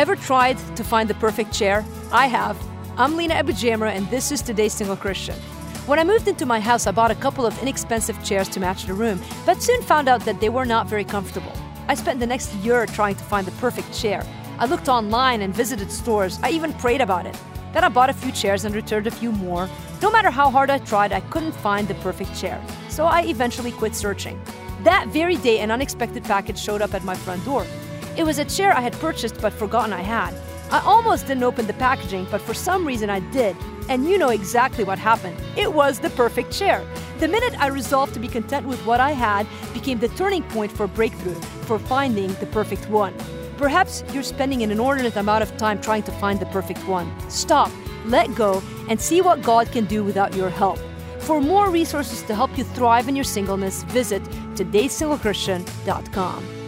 Ever tried to find the perfect chair? I have. I'm Lina AbuJamra, and this is Today's Single Christian. When I moved into my house, I bought a couple of inexpensive chairs to match the room, but soon found out that they were not very comfortable. I spent the next year trying to find the perfect chair. I looked online and visited stores. I even prayed about it. Then I bought a few chairs and returned a few more. No matter how hard I tried, I couldn't find the perfect chair. So I eventually quit searching. That very day, an unexpected package showed up at my front door. It was a chair I had purchased but forgotten I had. I almost didn't open the packaging, but for some reason I did. And you know exactly what happened. It was the perfect chair. The minute I resolved to be content with what I had became the turning point for breakthrough, for finding the perfect one. Perhaps you're spending an inordinate amount of time trying to find the perfect one. Stop, let go, and see what God can do without your help. For more resources to help you thrive in your singleness, visit todaysinglechristian.com.